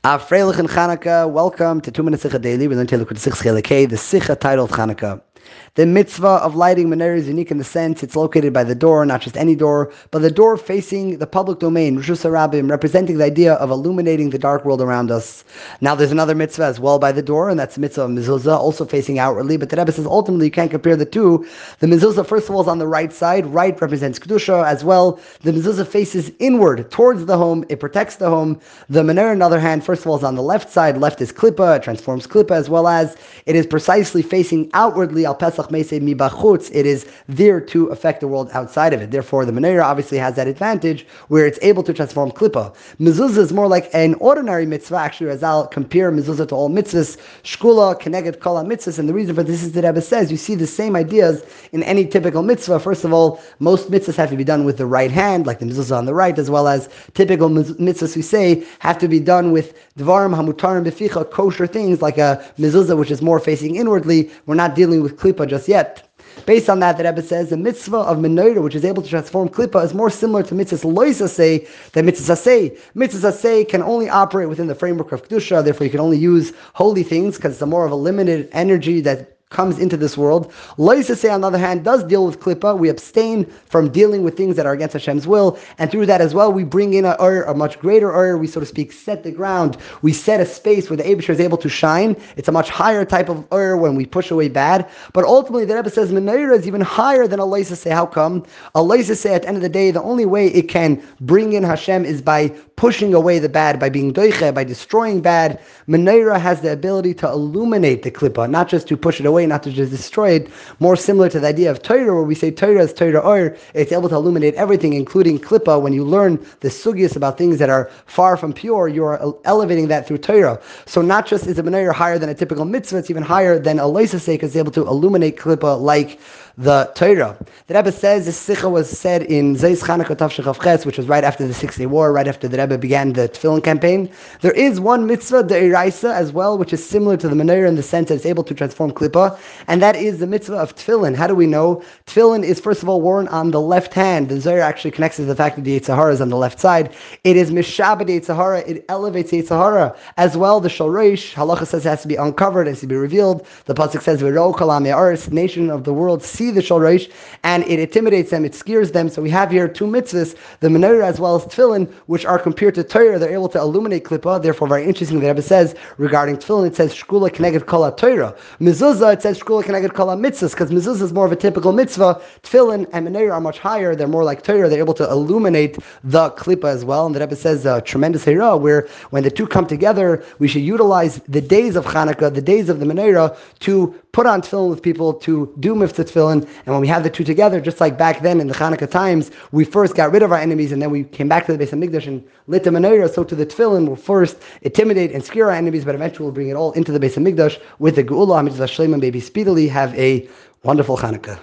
Afreilich and Chanukah, welcome to Two Minutes Sicha Daily. We're going to look at the Sicha title of Chanukah. The mitzvah of lighting menorah is unique in the sense it's located by the door, not just any door, but the door facing the public domain, Rishus Harabim, representing the idea of illuminating the dark world around us. Now there's another mitzvah as well by the door, and that's the mitzvah of mezuzah, also facing outwardly, but the Rebbe says ultimately you can't compare the two. The mezuzah, first of all, is on the right side. Right represents Kedusha as well. The mezuzah faces inward, towards the home. It protects the home. The menorah, on the other hand, first of all, is on the left side. Left is klippa, it transforms klippa, as well as it is precisely facing outwardly, al pesach mibachutz, it is there to affect the world outside of it. Therefore, the menorah obviously has that advantage where it's able to transform klipa. Mezuzah is more like an ordinary mitzvah. Actually, as I'll compare mezuzah to all mitzvahs, shkula, keneged kala mitzvahs, and the reason for this is that Rebbe says you see the same ideas in any typical mitzvah. First of all, most mitzvahs have to be done with the right hand, like the mezuzah on the right, as well as typical mitzvahs we say have to be done with dvarim hamutarim beficha, kosher things like a mezuzah, which is more facing inwardly. We're not dealing with klippa just yet. Based on that, the Rebbe says the mitzvah of menorah, which is able to transform klipa, is more similar to mitzvah loisasei than mitzvah say. Mitzvah say can only operate within the framework of kedusha. Therefore, you can only use holy things because it's a more of a limited energy that comes into this world. say, on the other hand, does deal with klippa. We abstain from dealing with things that are against Hashem's will, and through that as well, we bring in a a much greater ur. We so to speak set the ground. We set a space where the Abishar is able to shine. It's a much higher type of ur when we push away bad. But ultimately, the Rebbe says menorah is even higher than a say. How come? A say at the end of the day, the only way it can bring in Hashem is by pushing away the bad, by being doiche, by destroying bad. Menorah has the ability to illuminate the klippa, not just to push it away not to just destroy it, more similar to the idea of Torah, where we say Torah is Torah or, it's able to illuminate everything, including Klippa. When you learn the sugyas about things that are far from pure, you are elevating that through Torah. So not just is a Menorah higher than a typical mitzvah, it's even higher than a Leisasek is able to illuminate Klippa like the Torah. The Rebbe says this sicha was said in Zeis Chanukah which was right after the Six Day War, right after the Rebbe began the Tefillin campaign. There is one mitzvah, the Eraisa, as well, which is similar to the Menorah in the sense that it's able to transform Klippa, and that is the mitzvah of Tefillin. How do we know? Tefillin is first of all worn on the left hand. The Zohar actually connects to the fact that the Yetzer Hara is on the left side. It is Mishabed Yetzer Hara, it elevates Yetzer Hara. As well, the Shalreish, halacha says, has to be uncovered, has to be revealed. The Pasuk says, V'ro kalam nation of the world, see the Shal and it intimidates them, it scares them. So we have here two mitzvahs, the menorah as well as tefillin, which are compared to Torah. They're able to illuminate klippa. Therefore, very interesting. The Rebbe says regarding tefillin, it says shkula keneged kala Torah. Mezuzah, it says shkula keneged kala mitzvahs, because mezuzah is more of a typical mitzvah. Tefillin and menorah are much higher. They're more like Torah. They're able to illuminate the klippa as well. And the Rebbe says a tremendous hera where when the two come together, we should utilize the days of Hanukkah, the days of the menorah, to put on tefillin with people, to do mitzvah tefillin, and when we have the two together, just like back then in the Hanukkah times, we first got rid of our enemies and then we came back to the Beis Hamikdash and lit the menorah. So to the tefillin, we'll first intimidate and scare our enemies, but eventually we'll bring it all into the Beis Hamikdash with the Geula, Hamikdash Shleiman, baby speedily have a wonderful Hanukkah.